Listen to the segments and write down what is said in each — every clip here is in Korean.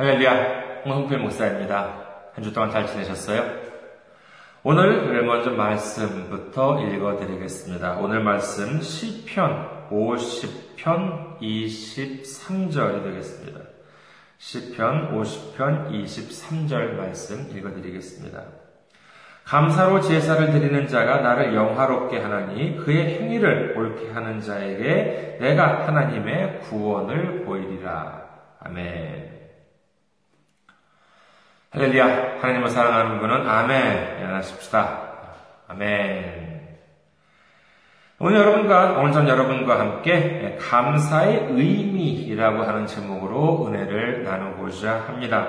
할렐루야, 홍성필 목사입니다. 한 주 동안 잘 지내셨어요? 오늘 먼저 말씀부터 읽어드리겠습니다. 오늘 말씀 시편 50편 23절이 되겠습니다. 시편 50편 23절 말씀 읽어드리겠습니다. 감사로 제사를 드리는 자가 나를 영화롭게 하나니 그의 행위를 옳게 하는 자에게 내가 하나님의 구원을 보이리라. 아멘. 할렐루야. 하나님을 사랑하는 분은 아멘. 하십시다. 아멘. 오늘 여러분과, 오늘 전 여러분과 함께 감사의 의미라고 하는 제목으로 은혜를 나누고자 합니다.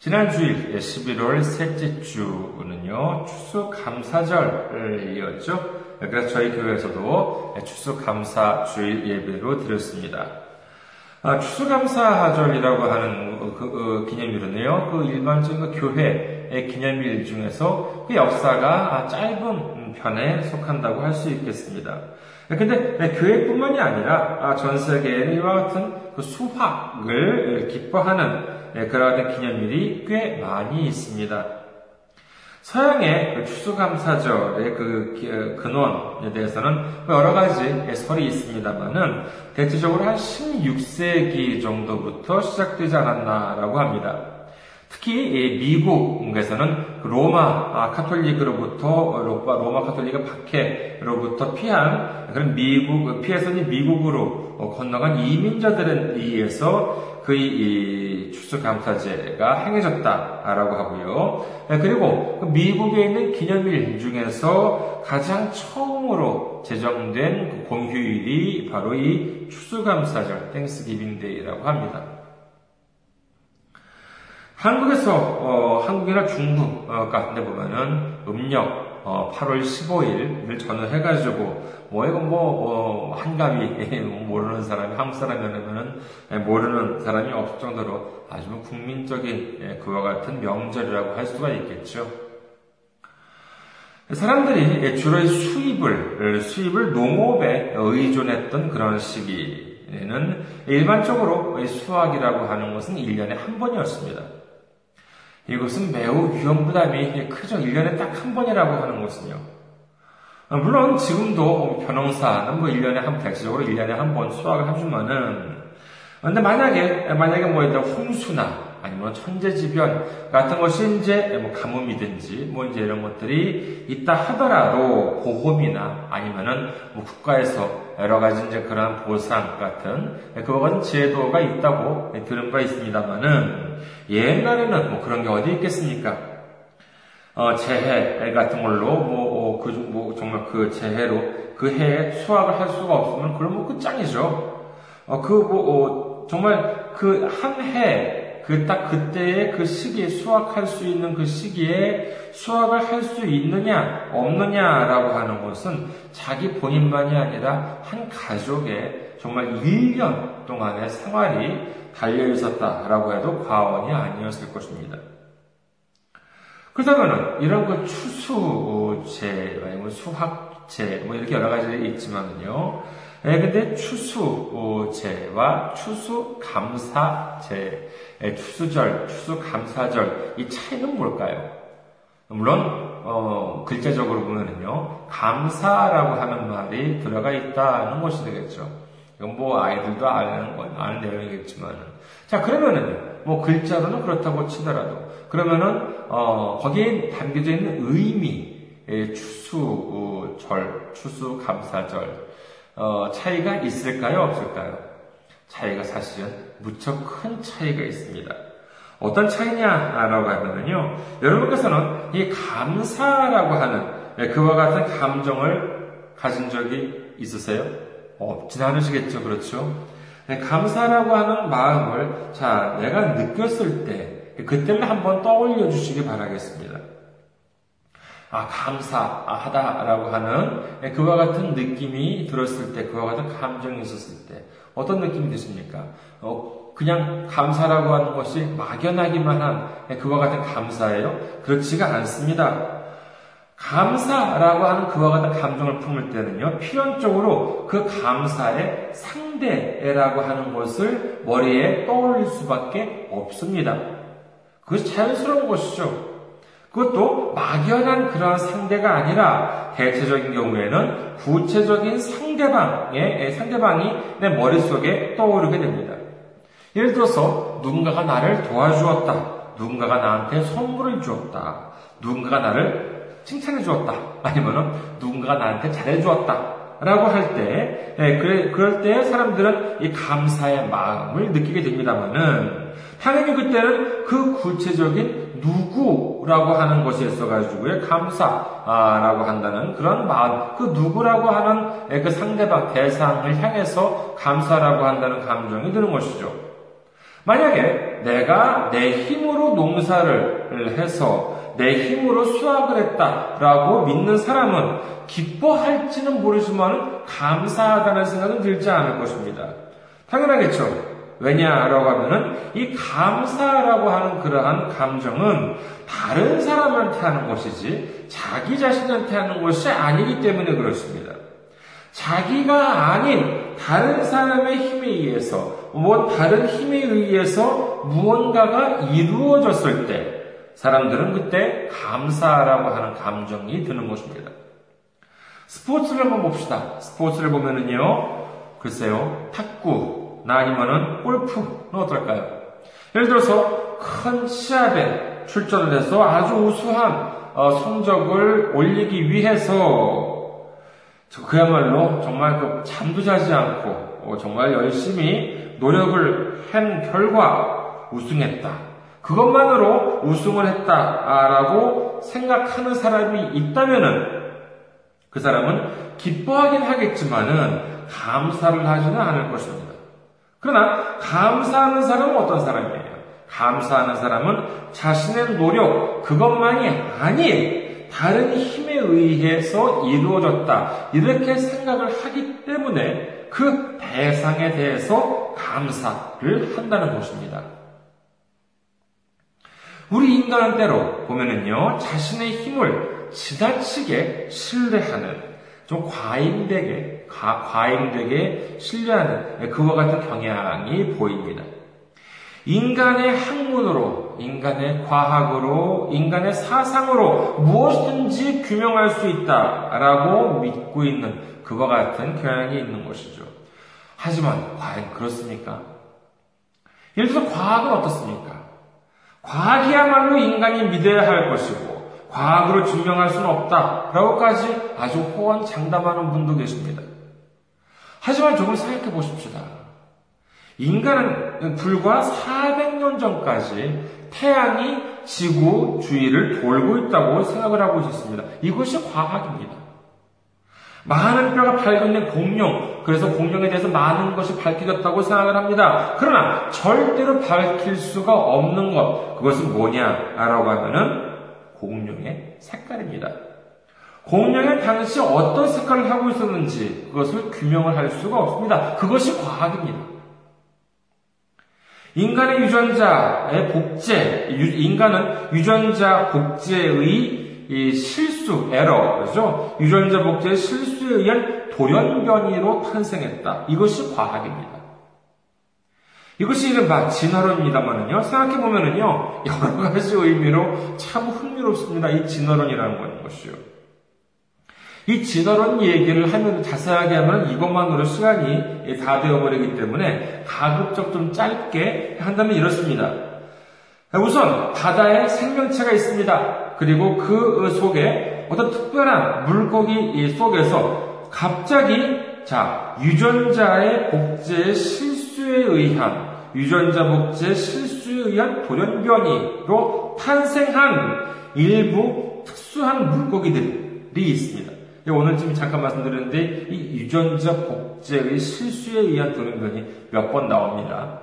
지난 주일 11월 셋째 주는요, 추수감사절이었죠. 그래서 저희 교회에서도 추수감사 주일 예배로 드렸습니다. 아, 추수감사절이라고 하는 그, 그 기념일은요, 그 일반적인 그 교회의 기념일 중에서 그 역사가 짧은 편에 속한다고 할 수 있겠습니다. 근데 네, 교회뿐만이 아니라 아, 전 세계에 이와 같은 그 수확을 기뻐하는 네, 그러한 기념일이 꽤 많이 있습니다. 서양의 그 추수감사절의 그 어, 근원에 대해서는 여러 가지 설이 있습니다만은 대체적으로 한 16세기 정도부터 시작되지 않았나라고 합니다. 특히 미국에서는 그 로마 아, 카톨릭으로부터 로마 카톨릭의 박해로부터 피한 그런 미국 피해서 이 미국으로 건너간 이민자들에 의해서 그의 추수감사제가 행해졌다라고 하고요. 네, 그리고 그 미국에 있는 기념일 중에서 가장 처음으로 제정된 그 공휴일이 바로 이 추수감사절 Thanksgiving Day라고 합니다. 한국에서 어, 한국이나 중국 어, 같은 데 보면은 음력 어, 8월 15일을 전후해가지고 뭐 이건 뭐 어, 한가위 모르는 사람이 한국 사람이라면은 모르는 사람이 없을 정도로 아주 뭐 국민적인 예, 그와 같은 명절이라고 할 수가 있겠죠. 사람들이 주로 수입을 수입을 농업에 의존했던 그런 시기에는 일반적으로 수확이라고 하는 것은 1년에 한 번이었습니다. 이것은 매우 위험 부담이 크죠. 1년에 딱 한 번이라고 하는 것은요. 아, 물론 지금도 변홍사는 뭐 1년에 한, 대체적으로 1년에 한 번 수확을 해주면은, 근데 만약에, 만약에 뭐 일단 홍수나 아니면 천재지변 같은 것이 이제 뭐 가뭄이든지 뭐 이제 이런 것들이 있다 하더라도 보험이나 아니면은 뭐 국가에서 여러 가지 이제 그러한 보상 같은 그거 같은 제도가 있다고 들은 바 있습니다만은 옛날에는 뭐 그런 게 어디 있겠습니까? 어, 재해 같은 걸로 뭐, 어, 그, 뭐 정말 그 재해로 그 해에 수확을 할 수가 없으면 그럼 뭐 끝장이죠. 어, 그 뭐, 어, 정말 그 한 해, 그 딱 그때의 그 시기에 수확할 수 있는 그 시기에 수확을 할 수 있느냐, 없느냐라고 하는 것은 자기 본인만이 아니라 한 가족의 정말 1년 동안의 생활이 달려 있었다라고 해도 과언이 아니었을 것입니다. 그렇다면 이런 그 추수제, 아니면 수학제, 뭐 이렇게 여러 가지 있지만은요. 예, 근데 추수제와 추수감사제, 예, 추수절, 추수감사절, 이 차이는 뭘까요? 물론, 어, 글자적으로 보면은요, 감사라고 하는 말이 들어가 있다는 것이 되겠죠. 뭐 아이들도 아는, 아는 내용이겠지만. 자, 그러면은, 뭐 글자로는 그렇다고 치더라도, 그러면은, 어, 거기에 담겨져 있는 의미, 추수절, 추수감사절, 어, 차이가 있을까요? 없을까요? 차이가 사실은 무척 큰 차이가 있습니다. 어떤 차이냐라고 하면요. 여러분께서는 이 감사라고 하는 네, 그와 같은 감정을 가진 적이 있으세요? 없진 않으시겠죠. 그렇죠? 네, 감사라고 하는 마음을 자, 내가 느꼈을 때 그때는 한번 떠올려 주시기 바라겠습니다. 아, 감사하다라고 하는 네, 그와 같은 느낌이 들었을 때, 그와 같은 감정이 있었을 때, 어떤 느낌이 드십니까? 어, 그냥 감사라고 하는 것이 막연하기만 한 네, 그와 같은 감사예요? 그렇지가 않습니다. 감사라고 하는 그와 같은 감정을 품을 때는요, 필연적으로 그 감사의 상대라고 하는 것을 머리에 떠올릴 수밖에 없습니다. 그것이 자연스러운 것이죠. 그것도 막연한 그러한 상대가 아니라 대체적인 경우에는 구체적인 상대방의, 상대방이 내 머릿속에 떠오르게 됩니다. 예를 들어서 누군가가 나를 도와주었다. 누군가가 나한테 선물을 주었다. 누군가가 나를 칭찬해 주었다. 아니면은 누군가가 나한테 잘해 주었다. 라고 할 때, 예, 그래, 그럴 때 사람들은 이 감사의 마음을 느끼게 됩니다만은, 당연히 그때는 그 구체적인 누구라고 하는 것에 있어가지고의 감사라고 한다는 그런 마음, 그 누구라고 하는 예, 그 상대방 대상을 향해서 감사라고 한다는 감정이 드는 것이죠. 만약에 내가 내 힘으로 농사를 해서 내 힘으로 수확을 했다라고 믿는 사람은 기뻐할지는 모르지만 감사하다는 생각은 들지 않을 것입니다. 당연하겠죠. 왜냐라고 하면은 이 감사라고 하는 그러한 감정은 다른 사람한테 하는 것이지 자기 자신한테 하는 것이 아니기 때문에 그렇습니다. 자기가 아닌 다른 사람의 힘에 의해서 뭐 다른 힘에 의해서 무언가가 이루어졌을 때 사람들은 그때 감사라고 하는 감정이 드는 것입니다. 스포츠를 한번 봅시다. 스포츠를 보면은요, 글쎄요, 탁구나 아니면은 골프는 어떨까요? 예를 들어서 큰 시합에 출전을 해서 아주 우수한 어, 성적을 올리기 위해서 그야말로 정말 그 잠도 자지 않고 어, 정말 열심히 노력을 한 결과 우승했다. 그것만으로 우승을 했다라고 생각하는 사람이 있다면은 그 사람은 기뻐하긴 하겠지만은 감사를 하지는 않을 것입니다. 그러나 감사하는 사람은 어떤 사람이에요? 감사하는 사람은 자신의 노력, 그것만이 아닌 다른 힘에 의해서 이루어졌다. 이렇게 생각을 하기 때문에 그 대상에 대해서 감사를 한다는 것입니다. 우리 인간은 때로 보면은요, 자신의 힘을 지나치게 신뢰하는, 좀 과잉되게, 과, 과잉되게 신뢰하는 그와 같은 경향이 보입니다. 인간의 학문으로, 인간의 과학으로, 인간의 사상으로 무엇든지 규명할 수 있다라고 믿고 있는 그와 같은 경향이 있는 것이죠. 하지만 과연 그렇습니까? 예를 들어서 과학은 어떻습니까? 과학이야말로 인간이 믿어야 할 것이고 과학으로 증명할 수는 없다라고까지 아주 호언장담하는 분도 계십니다. 하지만 조금 생각해 보십시다. 인간은 불과 400년 전까지 태양이 지구 주위를 돌고 있다고 생각을 하고 있었습니다. 이것이 과학입니다. 많은 뼈가 발견된 공룡, 그래서 공룡에 대해서 많은 것이 밝혀졌다고 생각을 합니다. 그러나 절대로 밝힐 수가 없는 것, 그것은 뭐냐라고 하면은 공룡의 색깔입니다. 공룡의 당시 어떤 색깔을 하고 있었는지 그것을 규명을 할 수가 없습니다. 그것이 과학입니다. 인간의 유전자의 복제, 인간은 유전자 복제의 이 실수, 에러죠. 유전자 복제의 실수에 의한 돌연변이로 탄생했다. 이것이 과학입니다. 이것이 이른바 진화론입니다만은요, 생각해보면은요, 여러 가지 의미로 참 흥미롭습니다. 이 진화론이라는 것이요. 이 진화론 얘기를 하면 자세하게 하면 이것만으로 시간이 다 되어버리기 때문에 가급적 좀 짧게 한다면 이렇습니다. 우선 바다에 생명체가 있습니다. 그리고 그 속에 어떤 특별한 물고기 속에서 갑자기 자 유전자의 복제의 실수에 의한 유전자 복제 실수에 의한 돌연변이로 탄생한 일부 특수한 물고기들이 있습니다. 오늘 지금 잠깐 말씀드렸는데 이 유전자 복제의 실수에 의한 돌연변이 몇 번 나옵니다.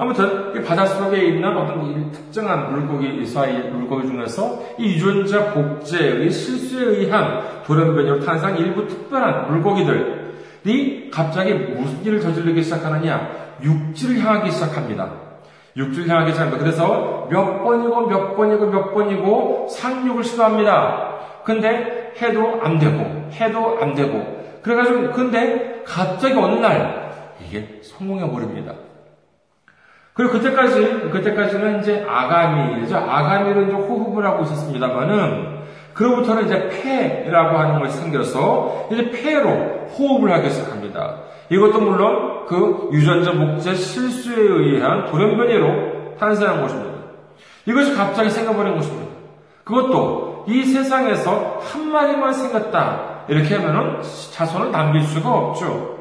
아무튼 바닷속에 있는 어떤 특정한 물고기 사이 물고기 중에서 이 유전자 복제의 실수에 의한 돌연변이로 탄생 일부 특별한 물고기들이 갑자기 무슨 일을 저지르기 시작하느냐? 육지를 향하기 시작합니다. 육지를 향하기 시작합니다. 그래서 몇 번이고 몇 번이고 몇 번이고 상륙을 시도합니다. 근데 해도 안 되고, 해도 안 되고. 그래가지고, 근데 갑자기 어느 날, 이게 성공해 버립니다. 그리고 그때까지, 그때까지는 이제 아가미죠. 아가미로 이제 호흡을 하고 있었습니다만은, 그로부터는 이제 폐라고 하는 것이 생겨서, 이제 폐로 호흡을 하기 시작합니다. 이것도 물론 그 유전자 목재 실수에 의한 돌연변이로 탄생한 것입니다. 이것이 갑자기 생겨버린 것입니다. 그것도 이 세상에서 한 마리만 생겼다. 이렇게 하면은 자손을 남길 수가 없죠.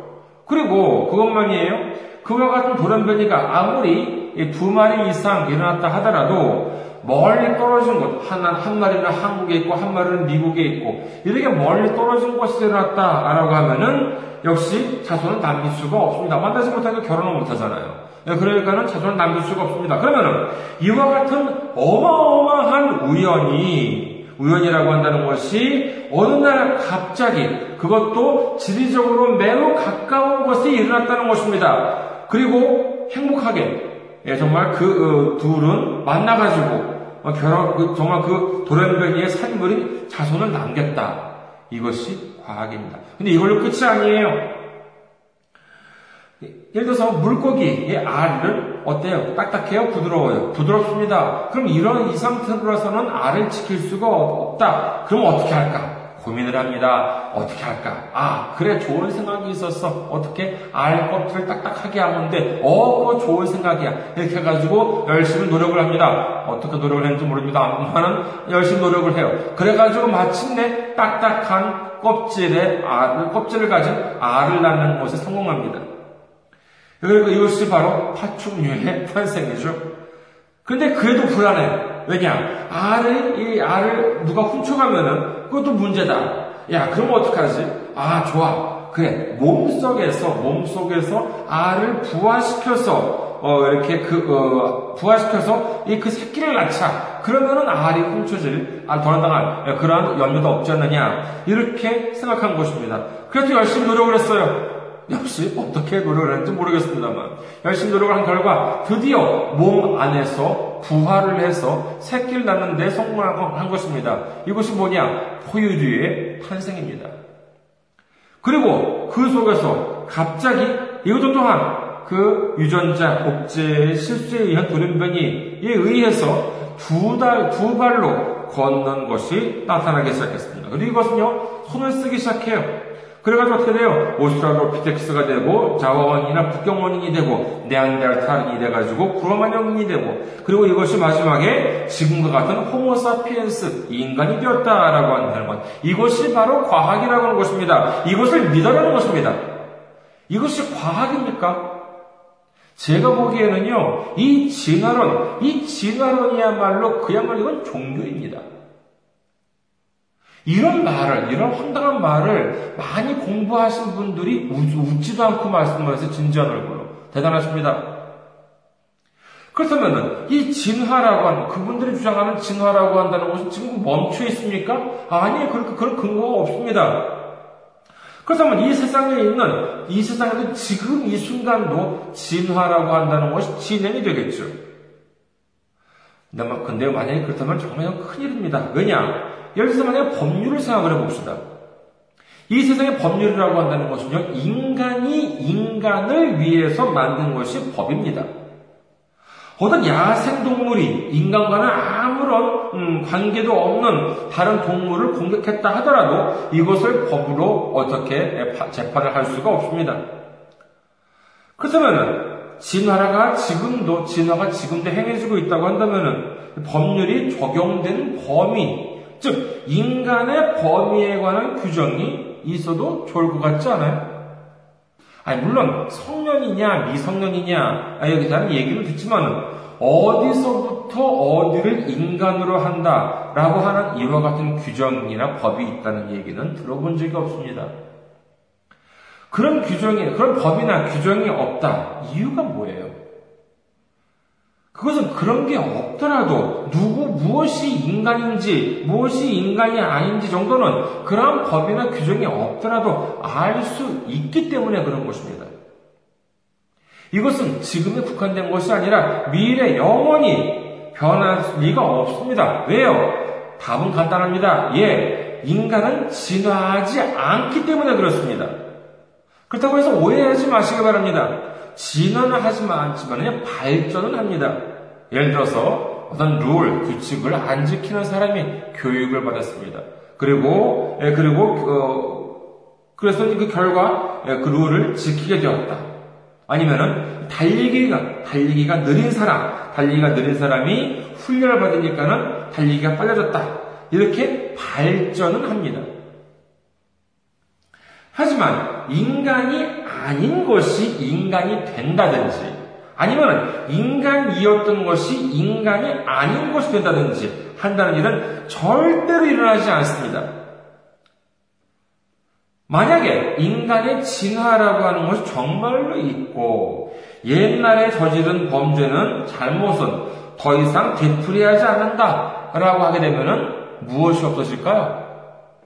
그리고 그것만이에요. 그와 같은 돌연변이가 아무리 두 마리 이상 일어났다 하더라도 멀리 떨어진 곳, 한, 한 마리는 한국에 있고 한 마리는 미국에 있고 이렇게 멀리 떨어진 곳에 일어났다라고 하면은 역시 자손을 남길 수가 없습니다. 만나지 못하니까 결혼을 못하잖아요. 네, 그러니까는 자손을 남길 수가 없습니다. 그러면은 이와 같은 어마어마한 우연이 우연이라고 한다는 것이 어느 날 갑자기 그것도 지리적으로 매우 가까운 곳에 일어났다는 것입니다. 그리고 행복하게 예, 정말 그 어, 둘은 만나가지고 어, 결혼 그, 정말 그 돌연변이의 산물이 자손을 남겼다. 이것이 과학입니다. 근데 이걸로 끝이 아니에요. 예를 들어서 물고기의 알을 어때요? 딱딱해요? 부드러워요? 부드럽습니다. 그럼 이런 이 상태로서는 알을 지킬 수가 없다. 그럼 어떻게 할까? 고민을 합니다. 어떻게 할까? 아, 그래, 좋은 생각이 있었어. 어떻게? 알 껍질을 딱딱하게 하면 돼. 어, 그거 좋은 생각이야. 이렇게 해가지고 열심히 노력을 합니다. 어떻게 노력을 했는지 모릅니다. 하는 열심히 노력을 해요. 그래가지고 마침내 딱딱한 껍질에 알을, 껍질을 가진 알을 낳는 것에 성공합니다. 그리고 이것이 바로 파충류의 탄생이죠. 근데 그래도 불안해. 왜냐? 알을, 이 알을 누가 훔쳐가면은 그것도 문제다. 야, 그럼 어떡하지? 아, 좋아. 그래. 몸 속에서, 몸 속에서 알을 부화시켜서, 어, 이렇게 그, 어, 부화시켜서 이 그 새끼를 낳자. 그러면은 알이 훔쳐질, 아, 도난당할 그러한 염려도 없지 않느냐. 이렇게 생각한 것입니다. 그래도 열심히 노력을 했어요. 역시 어떻게 노력을 했는지 모르겠습니다만 열심히 노력을 한 결과 드디어 몸 안에서 부활을 해서 새끼를 낳는 데 성공한 것입니다. 이것이 뭐냐? 포유류의 탄생입니다. 그리고 그 속에서 갑자기 이것도 또한 그 유전자 복제의 실수에 의한 돌연변이에 의해서 두 달, 두 발로 걷는 것이 나타나기 시작했습니다. 그리고 이것은요, 손을 쓰기 시작해요. 그래가지고 어떻게 돼요? 오스트랄로피텍스가 되고 자화원이나 북경원인이 되고 네안데르탈인이 돼가지고 크로마뇽인이 되고 그리고 이것이 마지막에 지금과 같은 호모사피엔스 인간이 되었다라고 한다는 것 이것이 바로 과학이라고 하는 것입니다. 이것을 믿어라는 것입니다. 이것이 과학입니까? 제가 보기에는요, 이 진화론, 이 진화론이야말로 그야말로 이건 종교입니다. 이런 말을, 이런 황당한 말을 많이 공부하신 분들이 웃 지도 않고 말씀하셔서 진지한 얼굴로. 대단하십니다. 그렇다면, 이 진화라고 하는, 그분들이 주장하는 진화라고 한다는 것은 지금 멈춰 있습니까? 아니, 그렇게, 그런 근거가 없습니다. 그렇다면 이 세상에 있는, 이 세상에도 지금 이 순간도 진화라고 한다는 것이 진행이 되겠죠. 근데 만약에 그렇다면 정말 큰일입니다. 왜냐? 들어서 만약 법률을 생각을 해봅시다. 이 세상의 법률이라고 한다는 것은요, 인간이 인간을 위해서 만든 것이 법입니다. 어떤 야생동물이 인간과는 아무런 음, 관계도 없는 다른 동물을 공격했다 하더라도 이것을 법으로 어떻게 재판을 할 수가 없습니다. 그렇다면 진화가 지금도 진화가 지금도 행해지고 있다고 한다면 법률이 적용된 범위 즉, 인간의 범위에 관한 규정이 있어도 좋을 것 같지 않아요? 아니, 물론, 성년이냐, 미성년이냐, 아, 여기 대한 얘기를 듣지만, 어디서부터 어디를 인간으로 한다, 라고 하는 이와 같은 규정이나 법이 있다는 얘기는 들어본 적이 없습니다. 그런 규정이, 그런 법이나 규정이 없다. 이유가 뭐예요? 그것은 그런 게 없더라도 누구 무엇이 인간인지 무엇이 인간이 아닌지 정도는 그러한 법이나 규정이 없더라도 알 수 있기 때문에 그런 것입니다. 이것은 지금에 국한된 것이 아니라 미래 영원히 변할 리가 없습니다. 왜요? 답은 간단합니다. 예, 인간은 진화하지 않기 때문에 그렇습니다. 그렇다고 해서 오해하지 마시기 바랍니다. 진화는 하지만 않지만 발전은 합니다. 예를 들어서 어떤 룰, 규칙을 안 지키는 사람이 교육을 받았습니다. 그리고, 예, 그리고, 어, 그래서 그 결과 예, 그 룰을 지키게 되었다. 아니면은 달리기가, 달리기가 느린 사람, 달리기가 느린 사람이 훈련을 받으니까는 달리기가 빨라졌다. 이렇게 발전은 합니다. 하지만 인간이 아닌 것이 인간이 된다든지 아니면 인간이었던 것이 인간이 아닌 것이 된다든지 한다는 일은 절대로 일어나지 않습니다. 만약에 인간의 진화라고 하는 것이 정말로 있고 옛날에 저지른 범죄는 잘못은 더 이상 되풀이하지 않는다라고 하게 되면은 무엇이 없어질까요?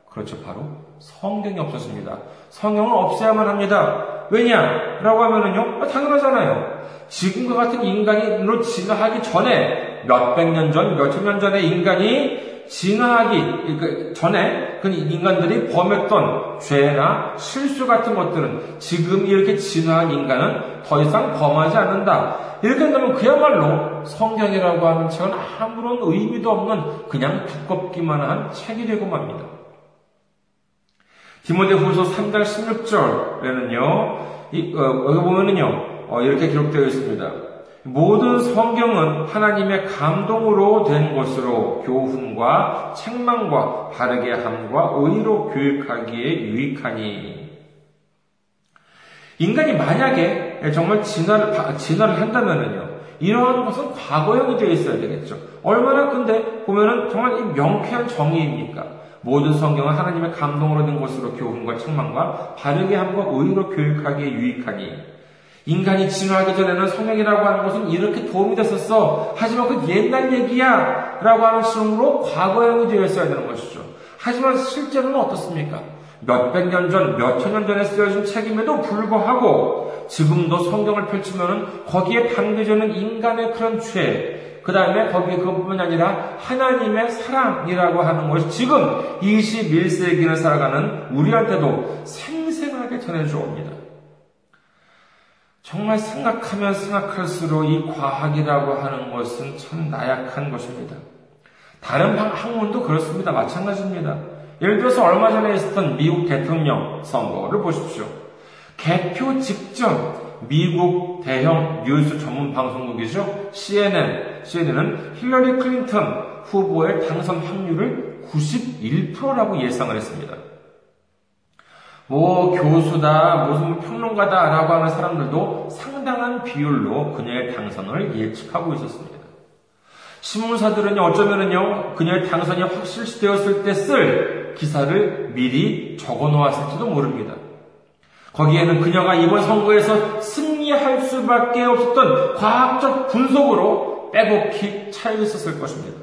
그렇죠. 바로 성경이 없어집니다. 성경은 없애야만 합니다. 왜냐? 라고 하면은요, 아, 당연하잖아요. 지금과 같은 인간으로 진화하기 전에, 몇백 년 전, 몇천 년 전에 인간이 진화하기 그 전에 그 인간들이 범했던 죄나 실수 같은 것들은 지금 이렇게 진화한 인간은 더 이상 범하지 않는다. 이렇게 된다면 그야말로 성경이라고 하는 책은 아무런 의미도 없는 그냥 두껍기만 한 책이 되고 맙니다. 디모데 후서 3장 16절에는요, 이, 어, 여기 보면은요, 어, 이렇게 기록되어 있습니다. 모든 성경은 하나님의 감동으로 된 것으로 교훈과 책망과 바르게 함과 의로 교육하기에 유익하니. 인간이 만약에 정말 진화를, 진화를 한다면은요, 이러한 것은 과거형이 되어 있어야 되겠죠. 얼마나 근데 보면은 정말 이 명쾌한 정의입니까? 모든 성경은 하나님의 감동으로 된 것으로 교훈과 책망과 바르게 함과 의로 교육하기에 유익하니. 인간이 진화하기 전에는 성령이라고 하는 것은 이렇게 도움이 됐었어. 하지만 그 옛날 얘기야. 라고 하는 식으로 과거형이 되어 있어야 되는 것이죠. 하지만 실제로는 어떻습니까? 몇백 년 전, 몇천 년 전에 쓰여진 책임에도 불구하고 지금도 성경을 펼치면은 거기에 담겨져있는 인간의 그런 죄, 그 다음에 거기에 그것뿐만 아니라 하나님의 사랑이라고 하는 것이 지금 21세기를 살아가는 우리한테도 생생하게 전해져 옵니다. 정말 생각하면 생각할수록 이 과학이라고 하는 것은 참 나약한 것입니다. 다른 학문도 그렇습니다. 마찬가지입니다. 예를 들어서 얼마 전에 있었던 미국 대통령 선거를 보십시오. 개표 직전 미국 대형 뉴스 전문 방송국이죠. CNN. CNN은 힐러리 클린턴 후보의 당선 확률을 91%라고 예상을 했습니다. 뭐 교수다, 무슨 평론가다라고 하는 사람들도 상당한 비율로 그녀의 당선을 예측하고 있었습니다. 신문사들은 어쩌면은요, 그녀의 당선이 확실시되었을 때 쓸 기사를 미리 적어 놓았을지도 모릅니다. 거기에는 그녀가 이번 선거에서 승리할 수밖에 없었던 과학적 분석으로 빼곡히 차여 있었을 것입니다.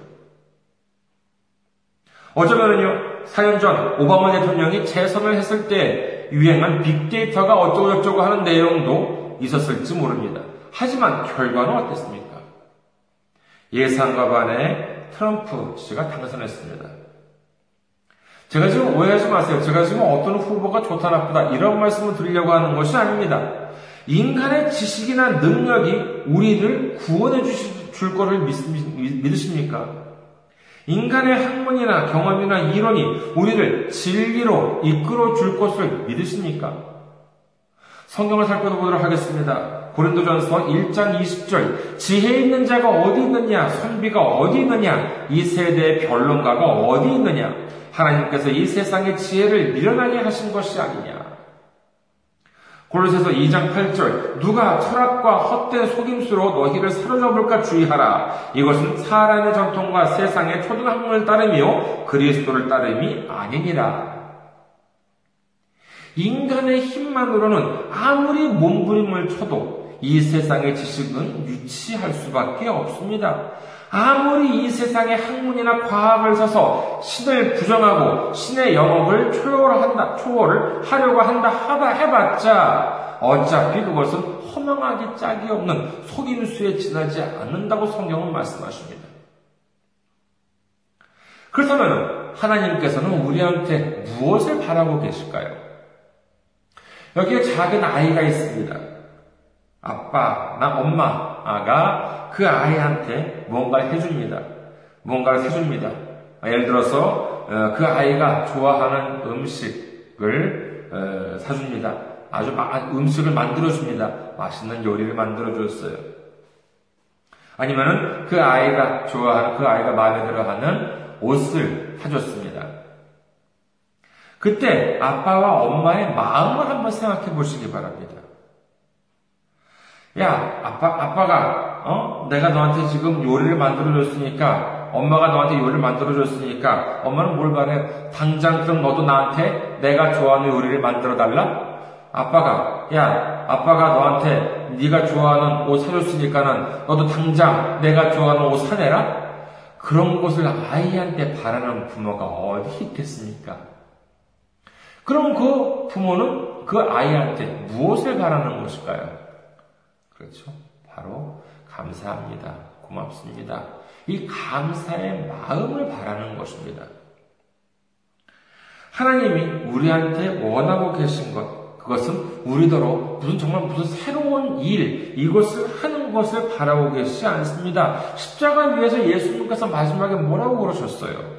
어쩌면은요, 4년 전 오바마 대통령이 재선을 했을 때 유행한 빅데이터가 어쩌고저쩌고 하는 내용도 있었을지 모릅니다. 하지만 결과는 어땠습니까? 예상과 반해 트럼프 씨가 당선했습니다. 제가 지금 오해하지 마세요. 제가 지금 어떤 후보가 좋다 나쁘다 이런 말씀을 드리려고 하는 것이 아닙니다. 인간의 지식이나 능력이 우리를 구원해 주실 줄 거를 믿, 믿으십니까? 인간의 학문이나 경험이나 이론이 우리를 진리로 이끌어 줄 것을 믿으십니까? 성경을 살펴보도록 하겠습니다. 고린도전서 1장 20절. 지혜 있는 자가 어디 있느냐? 선비가 어디 있느냐? 이 세대의 변론가가 어디 있느냐? 하나님께서 이 세상의 지혜를 미련하게 하신 것이 아니냐 골로새서 2장 8절 누가 철학과 헛된 속임수로 너희를 사로잡을까 주의하라. 이것은 사람의 전통과 세상의 초등학문을 따르며 그리스도를 따름이 아니니라. 인간의 힘만으로는 아무리 몸부림을 쳐도 이 세상의 지식은 유치할 수밖에 없습니다. 아무리 이 세상의 학문이나 과학을 써서 신을 부정하고 신의 영업을 초월한다, 초월을 하려고 한다 하다 해봤자 어차피 그것은 허망하기 짝이 없는 속임수에 지나지 않는다고 성경은 말씀하십니다. 그렇다면 하나님께서는 우리한테 무엇을 바라고 계실까요? 여기에 작은 아이가 있습니다. 아빠 나 엄마 가 그 아이한테 뭔가를 해줍니다. 뭔가를 해줍니다. 예를 들어서 어, 그 아이가 좋아하는 음식을 어, 사줍니다. 아주 음식을 만들어줍니다. 맛있는 요리를 만들어줬어요. 아니면은 그 아이가 좋아하는, 그 아이가 마음에 들어 하는 옷을 사줬습니다. 그때 아빠와 엄마의 마음을 한번 생각해 보시기 바랍니다. 야, 아빠, 아빠가, 어? 내가 너한테 지금 요리를 만들어줬으니까, 엄마가 너한테 요리를 만들어줬으니까, 엄마는 뭘 바래? 당장 그럼 너도 나한테 내가 좋아하는 요리를 만들어달라? 아빠가, 야, 아빠가 너한테 네가 좋아하는 옷 사줬으니까는 너도 당장 내가 좋아하는 옷 사내라? 그런 것을 아이한테 바라는 부모가 어디 있겠습니까? 그럼 그 부모는 그 아이한테 무엇을 바라는 것일까요? 그렇죠. 바로 감사합니다. 고맙습니다. 이 감사의 마음을 바라는 것입니다. 하나님이 우리한테 원하고 계신 것, 그것은 우리더러 무슨 정말 무슨 새로운 일, 이것을 하는 것을 바라고 계시지 않습니다. 십자가 위에서 예수님께서 마지막에 뭐라고 그러셨어요?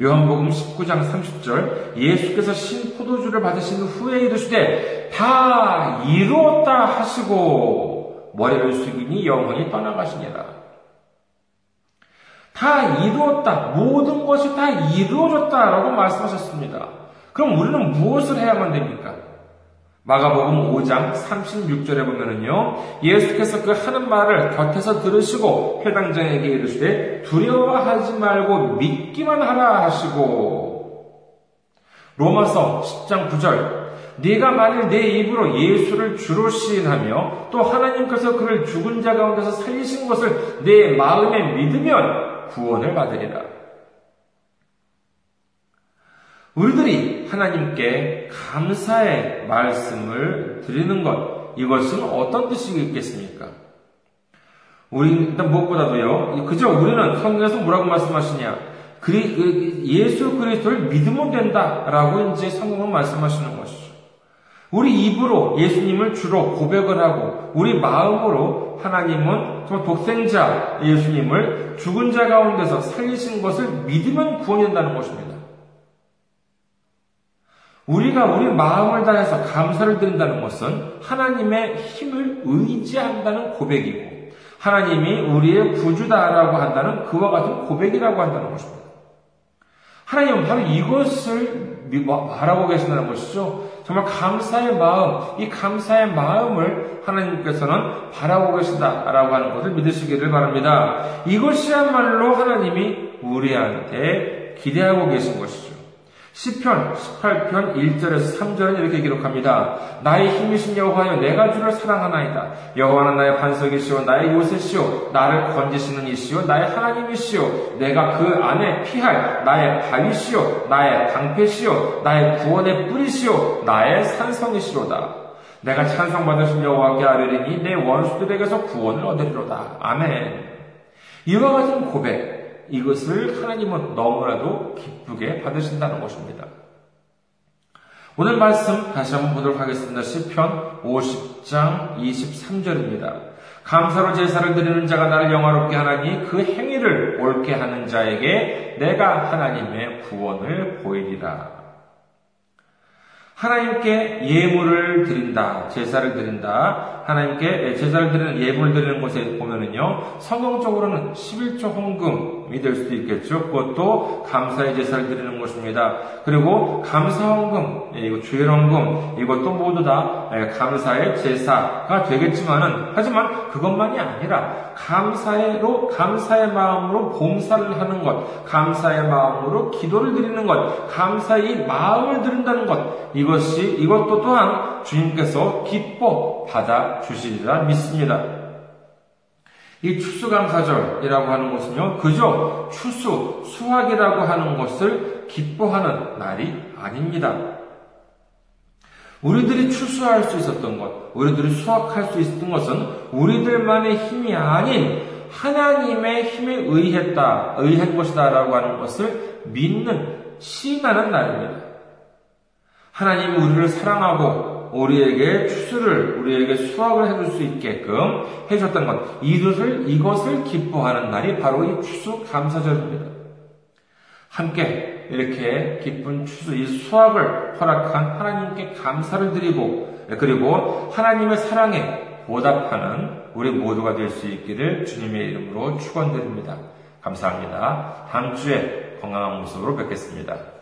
요한복음 19장 30절 예수께서 신 포도주를 받으신 후에 이르시되 다 이루었다 하시고 머리를 숙이니 영원히 떠나가시니라. 다 이루었다. 모든 것이 다 이루어졌다라고 말씀하셨습니다. 그럼 우리는 무엇을 해야만 됩니까? 마가복음 5장 36절에 보면은요, 예수께서 그 하는 말을 곁에서 들으시고 해당장에게 이르시되 두려워하지 말고 믿기만 하라 하시고 로마서 10장 9절 네가 만일 내 입으로 예수를 주로 시인하며 또 하나님께서 그를 죽은 자 가운데서 살리신 것을 내 마음에 믿으면 구원을 받으리라. 우리들이 하나님께 감사의 말씀을 드리는 것, 이것은 어떤 뜻이겠습니까? 우리, 일단 무엇보다도요, 그저 우리는 성경에서 뭐라고 말씀하시냐? 그리, 그, 예수 그리스도를 믿으면 된다 라고 이제 성경은 말씀하시는 것이죠. 우리 입으로 예수님을 주로 고백을 하고, 우리 마음으로 하나님은 정말 독생자 예수님을 죽은 자 가운데서 살리신 것을 믿으면 구원된다는 것입니다. 우리가 우리 마음을 다해서 감사를 드린다는 것은 하나님의 힘을 의지한다는 고백이고 하나님이 우리의 구주다라고 한다는 그와 같은 고백이라고 한다는 것입니다. 하나님은 바로 이것을 말하고 계신다는 것이죠. 정말 감사의 마음, 이 감사의 마음을 하나님께서는 바라고 계신다라고 하는 것을 믿으시기를 바랍니다. 이것이야말로 하나님이 우리한테 기대하고 계신 것이죠. 시편 18편 1절에서 3절은 이렇게 기록합니다. 나의 힘이신 여호와여 내가 주를 사랑하나이다. 여호와는 나의 반석이시오 나의 요새시오 나를 건지시는 이시오 나의 하나님이시오 내가 그 안에 피할 나의 바위시오 나의 방패시오 나의 구원의 뿌리시오 나의 산성이시로다. 내가 찬송받으신 여호와께 아뢰리니 내 원수들에게서 구원을 얻으리로다. 아멘. 이와 같은 고백 이것을 하나님은 너무나도 기쁘게 받으신다는 것입니다. 오늘 말씀 다시 한번 보도록 하겠습니다. 10편 50장 23절입니다. 감사로 제사를 드리는 자가 나를 영화롭게 하나니 그 행위를 옳게 하는 자에게 내가 하나님의 구원을 보이리라. 하나님께 예물을 드린다, 제사를 드린다. 하나님께 제사를 드리는 예물을 드리는 곳에 보면은요, 성경적으로는 11조 헌금이 될 수도 있겠죠. 그것도 감사의 제사를 드리는 것입니다. 그리고 감사 헌금, 예, 이거 주일 헌금, 이것도 모두 다 예, 감사의 제사가 되겠지만은, 하지만 그것만이 아니라 감사의로 감사의 마음으로 봉사를 하는 것, 감사의 마음으로 기도를 드리는 것, 감사의 마음을 드린다는 것, 이 것이 이것도 또한 주님께서 기뻐 받아 주시리라 믿습니다. 이 추수감사절이라고 하는 것은요, 그저 추수, 수확이라고 하는 것을 기뻐하는 날이 아닙니다. 우리들이 추수할 수 있었던 것, 우리들이 수확할 수 있었던 것은 우리들만의 힘이 아닌 하나님의 힘에 의했다, 의한 것이다라고 하는 것을 믿는, 신하는 날입니다. 하나님이 우리를 사랑하고 우리에게 추수를, 우리에게 수확을 해줄 수 있게끔 해줬던 것, 이것을, 이것을 기뻐하는 날이 바로 이 추수 감사절입니다. 함께 이렇게 기쁜 추수, 이 수확을 허락한 하나님께 감사를 드리고, 그리고 하나님의 사랑에 보답하는 우리 모두가 될 수 있기를 주님의 이름으로 축원드립니다. 감사합니다. 다음 주에 건강한 모습으로 뵙겠습니다.